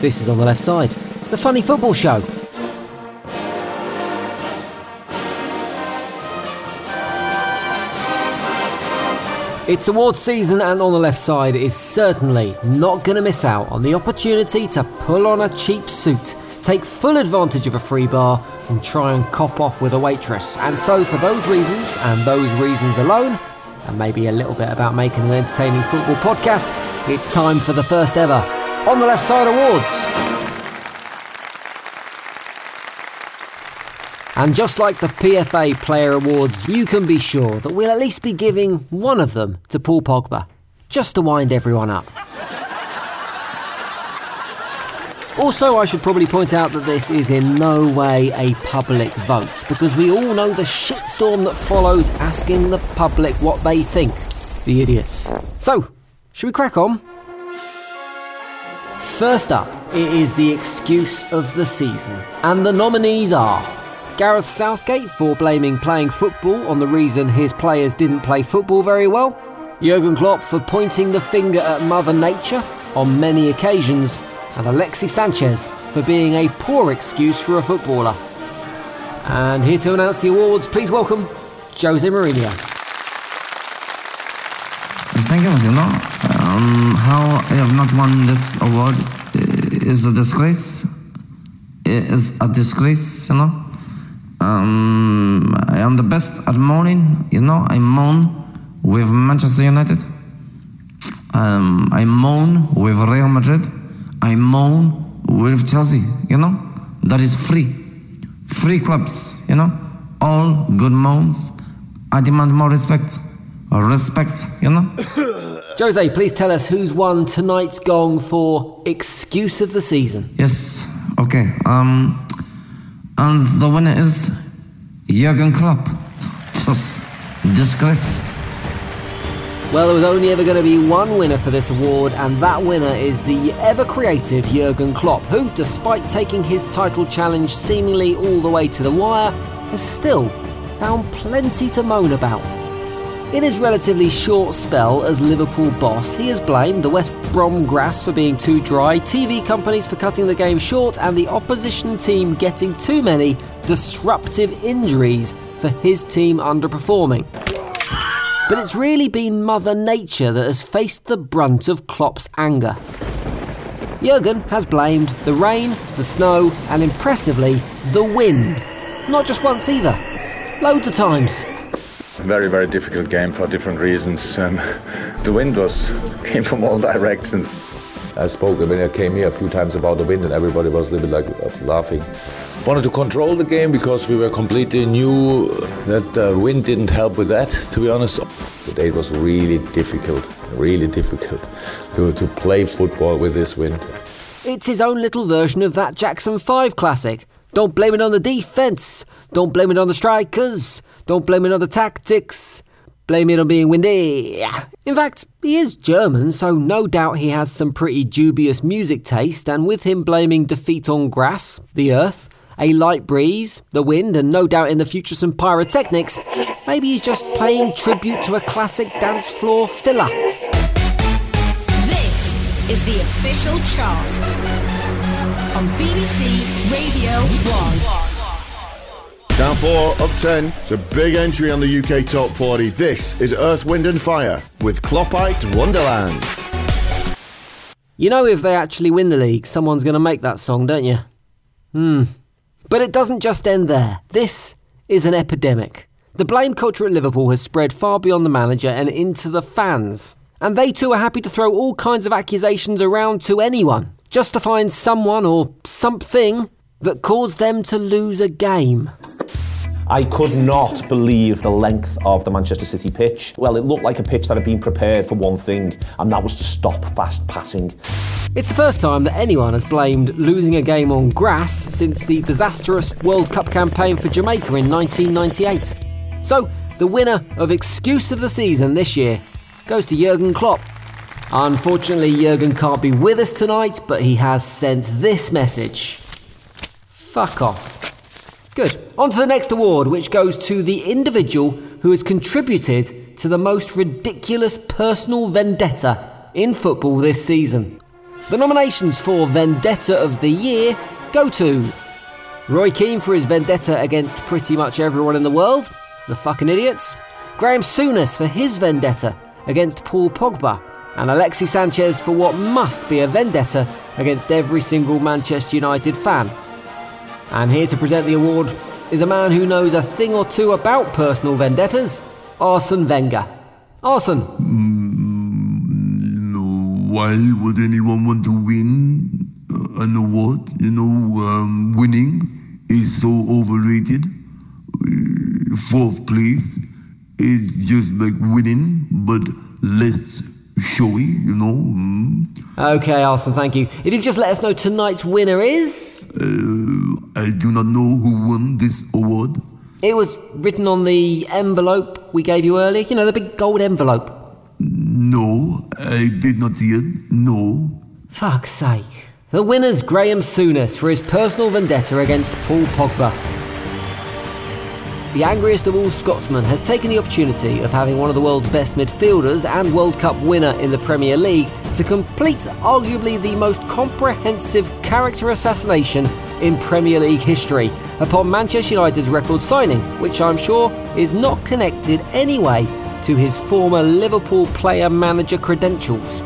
This is On the Left Side, the funny football show. It's awards season, and on the left side is certainly not going to miss out on the opportunity to pull on a cheap suit, take full advantage of a free bar, and try and cop off with a waitress. And so, for those reasons, and those reasons alone, and maybe a little bit about making an entertaining football podcast, it's time for the first ever On the Left Side Awards. And just like the PFA Player Awards, you can be sure that we'll at least be giving one of them to Paul Pogba, just to wind everyone up. Also, I should probably point out that this is in no way a public vote, because we all know the shitstorm that follows asking the public what they think. The idiots. So, should we crack on? First up, it is the excuse of the season, and the nominees are Gareth Southgate for blaming playing football on the reason his players didn't play football very well. Jurgen Klopp for pointing the finger at Mother Nature on many occasions. And Alexis Sanchez for being a poor excuse for a footballer. And here to announce the awards, please welcome Jose Mourinho. Thank. You know, um, how I have not won this award is a disgrace. It is a disgrace, you know. Um, I am the best at mourning. You know, I mourn with Manchester United. Um, I mourn with Real Madrid. I mourn with Chelsea. You know, that is free. Free clubs. You know, all good moans. I demand more respect. Respect. You know. Jose, please tell us who's won tonight's gong for excuse of the season. Yes. Okay. Um. And the winner is Jurgen Klopp. Just disgrace. Well, there was only ever going to be one winner for this award, and that winner is the ever creative Jurgen Klopp, who, despite taking his title challenge seemingly all the way to the wire, has still found plenty to moan about. In his relatively short spell as Liverpool boss, he has blamed the West Brom grass for being too dry, TV companies for cutting the game short, and the opposition team getting too many disruptive injuries for his team underperforming. But it's really been Mother Nature that has faced the brunt of Klopp's anger. Jurgen has blamed the rain, the snow, and impressively, the wind. Not just once either, loads of times. Very, very difficult game for different reasons. Um, the wind was came from all directions. I spoke when I came here a few times about the wind, and everybody was a little bit like uh, laughing. Wanted to control the game because we were completely new. Uh, that the wind didn't help with that, to be honest. Today it was really difficult, really difficult to, to play football with this wind. It's his own little version of that Jackson 5 classic. Don't blame it on the defence. Don't blame it on the strikers. Don't blame it on the tactics. Blame it on being windy. In fact, he is German, so no doubt he has some pretty dubious music taste, and with him blaming defeat on grass, the earth, a light breeze, the wind, and no doubt in the future some pyrotechnics, maybe he's just paying tribute to a classic dance floor filler. This is the official chart on BBC Radio 1. Down four, up ten. It's a big entry on the UK Top 40. This is Earth, Wind and Fire with Kloppite Wonderland. You know, if they actually win the league, someone's going to make that song, don't you? Hmm. But it doesn't just end there. This is an epidemic. The blame culture at Liverpool has spread far beyond the manager and into the fans. And they too are happy to throw all kinds of accusations around to anyone, just to find someone or something that caused them to lose a game. I could not believe the length of the Manchester City pitch. Well, it looked like a pitch that had been prepared for one thing, and that was to stop fast passing. It's the first time that anyone has blamed losing a game on grass since the disastrous World Cup campaign for Jamaica in 1998. So, the winner of Excuse of the Season this year goes to Jurgen Klopp. Unfortunately, Jurgen can't be with us tonight, but he has sent this message Fuck off. Good. On to the next award, which goes to the individual who has contributed to the most ridiculous personal vendetta in football this season. The nominations for Vendetta of the Year go to Roy Keane for his vendetta against pretty much everyone in the world, the fucking idiots, Graham Souness for his vendetta against Paul Pogba, and Alexis Sanchez for what must be a vendetta against every single Manchester United fan. And here to present the award is a man who knows a thing or two about personal vendettas, Arsene Wenger. Arsene. Why would anyone want to win uh, an award? You know, um, winning is so overrated. Uh, Fourth place is just like winning, but less showy, you know. Mm. Okay, Arsene, thank you. If you just let us know tonight's winner is. Uh, I do not know who won this award. It was written on the envelope we gave you earlier. You know, the big gold envelope. No, I did not see it. No. Fuck's sake. The winner's Graham Souness for his personal vendetta against Paul Pogba. The angriest of all Scotsmen has taken the opportunity of having one of the world's best midfielders and World Cup winner in the Premier League to complete arguably the most comprehensive character assassination in Premier League history upon Manchester United's record signing, which I'm sure is not connected anyway to his former Liverpool player manager credentials.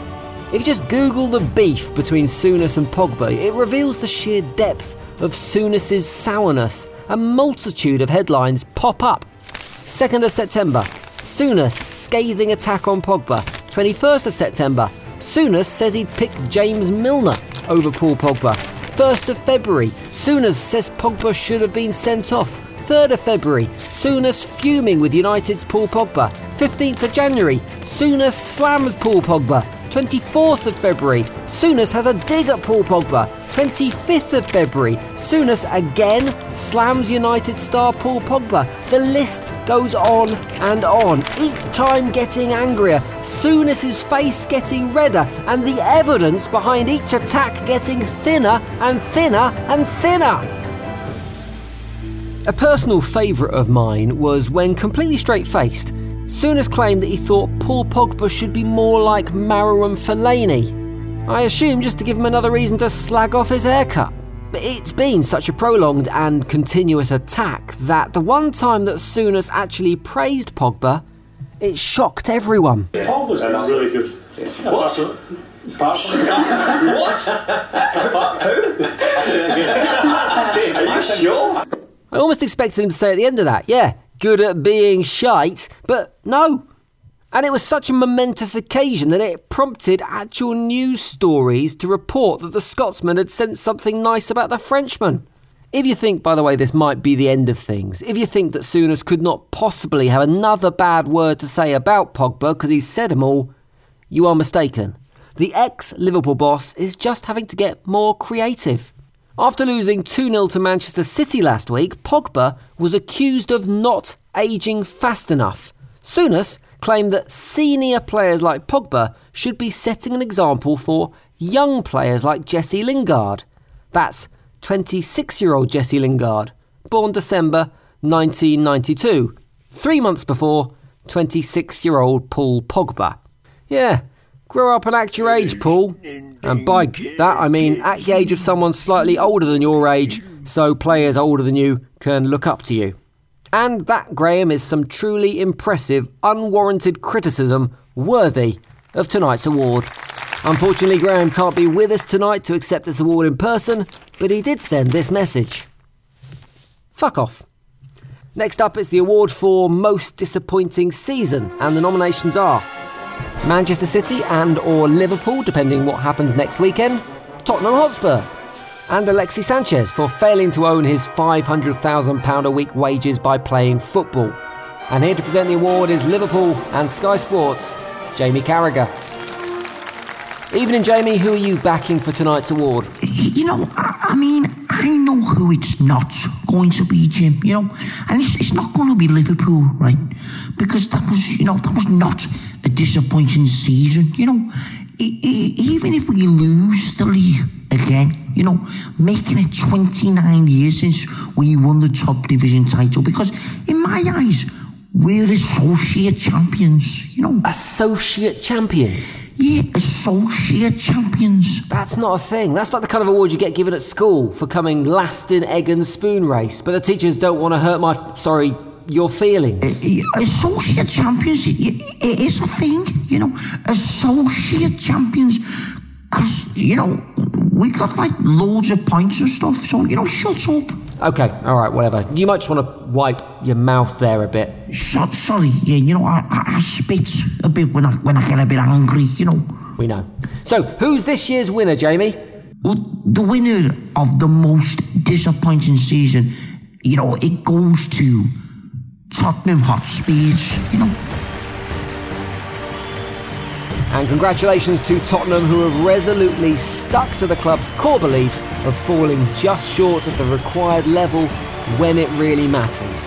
If you just Google the beef between Souness and Pogba, it reveals the sheer depth of Souness's sourness. A multitude of headlines pop up. 2nd of September, Souness scathing attack on Pogba. 21st of September, Souness says he'd pick James Milner over Paul Pogba. 1st of February, Souness says Pogba should have been sent off. 3rd of February, Souness fuming with United's Paul Pogba. 15th of January, Souness slams Paul Pogba. 24th of February, Souness has a dig at Paul Pogba. 25th of February, Souness again slams United star Paul Pogba. The list goes on and on, each time getting angrier, Souness's face getting redder, and the evidence behind each attack getting thinner and thinner and thinner. A personal favourite of mine was when completely straight faced, Souness claimed that he thought Paul Pogba should be more like Marouane Fellaini. I assume just to give him another reason to slag off his haircut. But it's been such a prolonged and continuous attack that the one time that Souness actually praised Pogba, it shocked everyone. Pogba's been really good. What? Apart from what? Apart who? Are you sure? I almost expected him to say at the end of that, yeah, good at being shite, but no. And it was such a momentous occasion that it prompted actual news stories to report that the Scotsman had sent something nice about the Frenchman. If you think, by the way, this might be the end of things, if you think that Souness could not possibly have another bad word to say about Pogba because he's said them all, you are mistaken. The ex Liverpool boss is just having to get more creative. After losing 2 0 to Manchester City last week, Pogba was accused of not ageing fast enough. Souness claimed that senior players like Pogba should be setting an example for young players like Jesse Lingard. That's 26 year old Jesse Lingard, born December 1992, three months before 26 year old Paul Pogba. Yeah, grow up and act your age, Paul. And by that I mean at the age of someone slightly older than your age, so players older than you can look up to you. And that, Graham, is some truly impressive, unwarranted criticism worthy of tonight's award. Unfortunately, Graham can't be with us tonight to accept this award in person, but he did send this message. Fuck off. Next up is the award for Most Disappointing Season, and the nominations are Manchester City and or Liverpool, depending what happens next weekend, Tottenham Hotspur, and Alexis Sanchez for failing to own his £500,000 a week wages by playing football. And here to present the award is Liverpool and Sky Sports, Jamie Carragher. Evening, Jamie. Who are you backing for tonight's award? You know, I, I mean, I know who it's not going to be, Jim. You know, and it's, it's not going to be Liverpool, right? Because that was, you know, that was not a disappointing season. You know, even if we lose the league again, you know, making it 29 years since we won the top division title. Because in my eyes, we're associate champions, you know. Associate champions? Yeah, associate champions. That's not a thing. That's like the kind of award you get given at school for coming last in egg and spoon race, but the teachers don't want to hurt my, sorry, your feelings. Associate champions, it, it is a thing, you know. Associate champions. Because, you know, we got like loads of points and stuff, so, you know, shut up. Okay, all right, whatever. You might just want to wipe your mouth there a bit. So, sorry, yeah, you know, I, I, I spit a bit when I, when I get a bit angry, you know. We know. So, who's this year's winner, Jamie? Well, the winner of the most disappointing season, you know, it goes to Tottenham Hotspurs, you know. And congratulations to Tottenham, who have resolutely stuck to the club's core beliefs of falling just short of the required level when it really matters.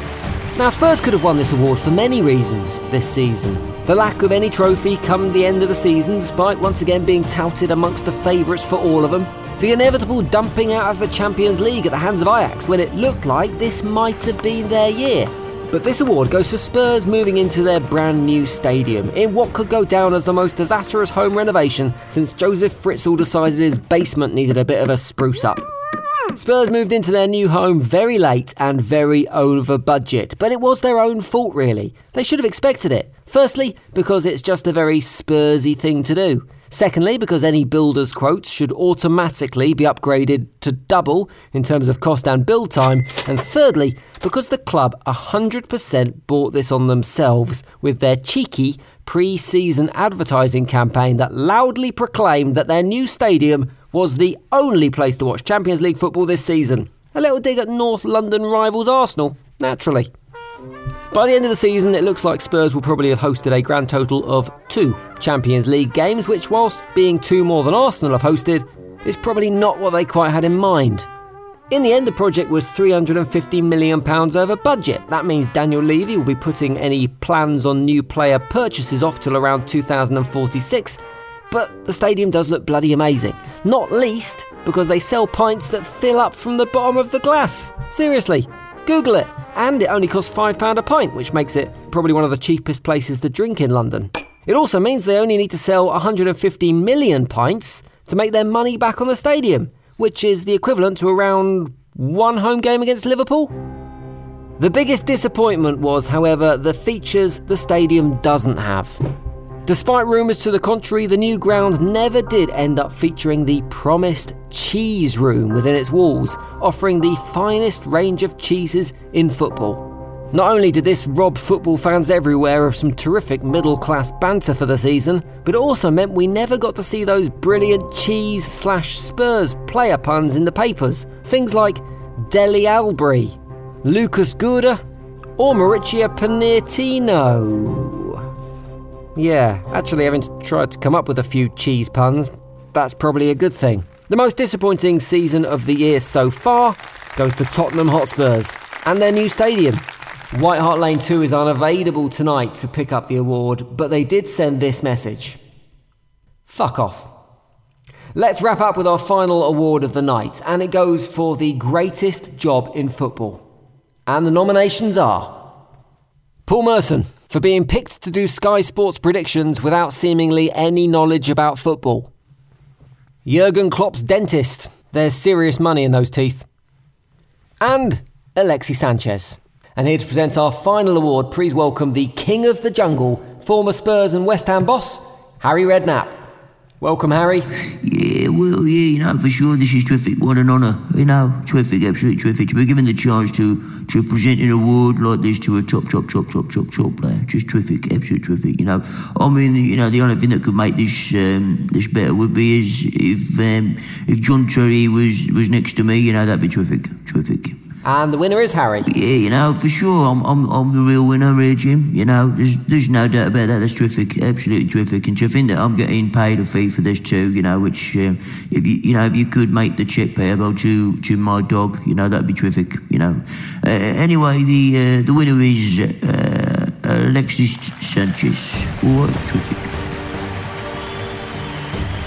Now, Spurs could have won this award for many reasons this season. The lack of any trophy come the end of the season, despite once again being touted amongst the favourites for all of them. The inevitable dumping out of the Champions League at the hands of Ajax when it looked like this might have been their year. But this award goes to Spurs moving into their brand new stadium in what could go down as the most disastrous home renovation since Joseph Fritzl decided his basement needed a bit of a spruce up. Spurs moved into their new home very late and very over budget, but it was their own fault really. They should have expected it. Firstly, because it's just a very Spursy thing to do. Secondly, because any builder's quotes should automatically be upgraded to double in terms of cost and build time. And thirdly, because the club 100% bought this on themselves with their cheeky pre season advertising campaign that loudly proclaimed that their new stadium was the only place to watch Champions League football this season. A little dig at North London rivals Arsenal, naturally. By the end of the season, it looks like Spurs will probably have hosted a grand total of two Champions League games, which, whilst being two more than Arsenal have hosted, is probably not what they quite had in mind. In the end, the project was £350 million over budget. That means Daniel Levy will be putting any plans on new player purchases off till around 2046. But the stadium does look bloody amazing. Not least because they sell pints that fill up from the bottom of the glass. Seriously, Google it. And it only costs £5 a pint, which makes it probably one of the cheapest places to drink in London. It also means they only need to sell 150 million pints to make their money back on the stadium, which is the equivalent to around one home game against Liverpool. The biggest disappointment was, however, the features the stadium doesn't have. Despite rumours to the contrary, the new ground never did end up featuring the promised cheese room within its walls, offering the finest range of cheeses in football. Not only did this rob football fans everywhere of some terrific middle class banter for the season, but it also meant we never got to see those brilliant cheese slash Spurs player puns in the papers. Things like Deli Alli, Lucas Gouda, or Mauricio Pochettino. Yeah, actually, having tried to come up with a few cheese puns, that's probably a good thing. The most disappointing season of the year so far goes to Tottenham Hotspurs and their new stadium. White Hart Lane 2 is unavailable tonight to pick up the award, but they did send this message Fuck off. Let's wrap up with our final award of the night, and it goes for the greatest job in football. And the nominations are Paul Merson for being picked to do Sky Sports predictions without seemingly any knowledge about football. Jurgen Klopp's dentist. There's serious money in those teeth. And Alexi Sanchez. And here to present our final award, please welcome the King of the Jungle, former Spurs and West Ham boss, Harry Redknapp. Welcome, Harry. Yeah, well, yeah, you know, for sure, this is terrific. What an honour. You know, terrific, absolutely terrific. To be given the chance to, to present an award like this to a top, top, top, top, top, top player. Just terrific, absolutely terrific, you know. I mean, you know, the only thing that could make this um, this better would be is if um, if John Terry was, was next to me, you know, that'd be terrific, terrific. And the winner is Harry. Yeah, you know, for sure, I'm, I'm, I'm the real winner here, Jim. You know, there's, there's no doubt about that. That's terrific, absolutely terrific. And to think that I'm getting paid a fee for this too, you know, which, um, if you, you know, if you could make the check payable to, to my dog, you know, that'd be terrific, you know. Uh, anyway, the, uh, the winner is uh, Alexis Sanchez. Right, terrific.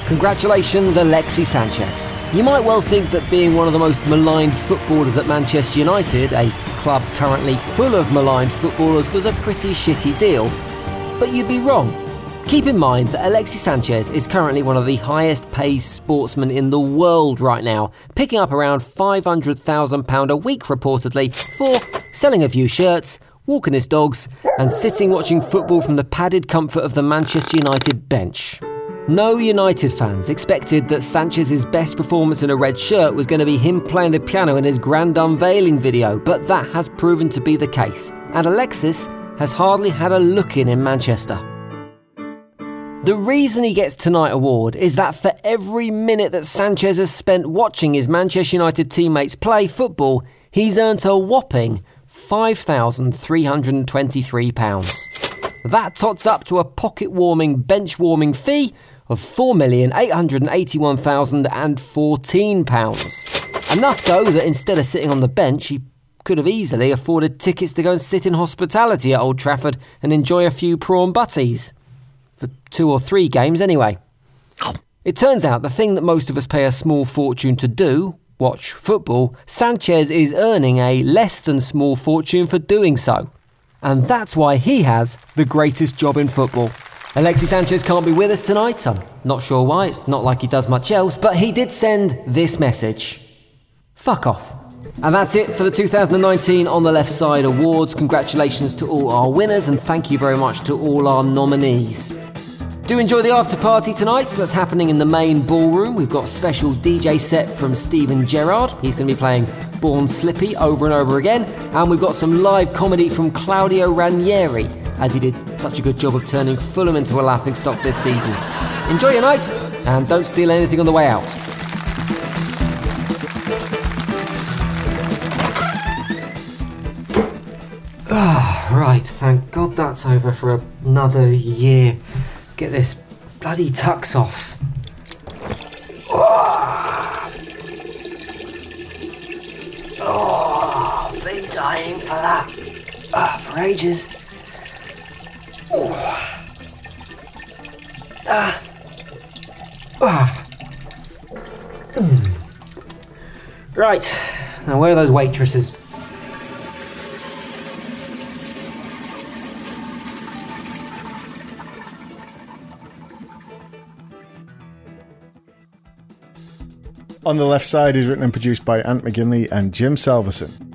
Congratulations, Alexis Sanchez. You might well think that being one of the most maligned footballers at Manchester United, a club currently full of maligned footballers, was a pretty shitty deal. But you'd be wrong. Keep in mind that Alexis Sanchez is currently one of the highest paid sportsmen in the world right now, picking up around £500,000 a week reportedly for selling a few shirts, walking his dogs, and sitting watching football from the padded comfort of the Manchester United bench. No United fans expected that Sanchez's best performance in a red shirt was going to be him playing the piano in his grand unveiling video, but that has proven to be the case, and Alexis has hardly had a look in in Manchester. The reason he gets Tonight Award is that for every minute that Sanchez has spent watching his Manchester United teammates play football, he's earned a whopping £5,323. That tots up to a pocket warming, bench warming fee of £4,881,014. Enough, though, that instead of sitting on the bench, he could have easily afforded tickets to go and sit in hospitality at Old Trafford and enjoy a few prawn butties. For two or three games, anyway. It turns out the thing that most of us pay a small fortune to do, watch football, Sanchez is earning a less than small fortune for doing so. And that's why he has the greatest job in football. Alexis Sanchez can't be with us tonight. I'm not sure why. It's not like he does much else, but he did send this message. Fuck off. And that's it for the 2019 On the Left Side Awards. Congratulations to all our winners and thank you very much to all our nominees. Do enjoy the after party tonight. That's happening in the main ballroom. We've got a special DJ set from Steven Gerrard. He's going to be playing Born Slippy over and over again. And we've got some live comedy from Claudio Ranieri, as he did such a good job of turning Fulham into a laughing stock this season. Enjoy your night and don't steal anything on the way out. Ah, right, thank God that's over for another year. Get this bloody tux off. Oh, been dying for that ah, for ages. Ah. Ah. Mm. Right, now where are those waitresses? On the left side is written and produced by Ant McGinley and Jim Salverson.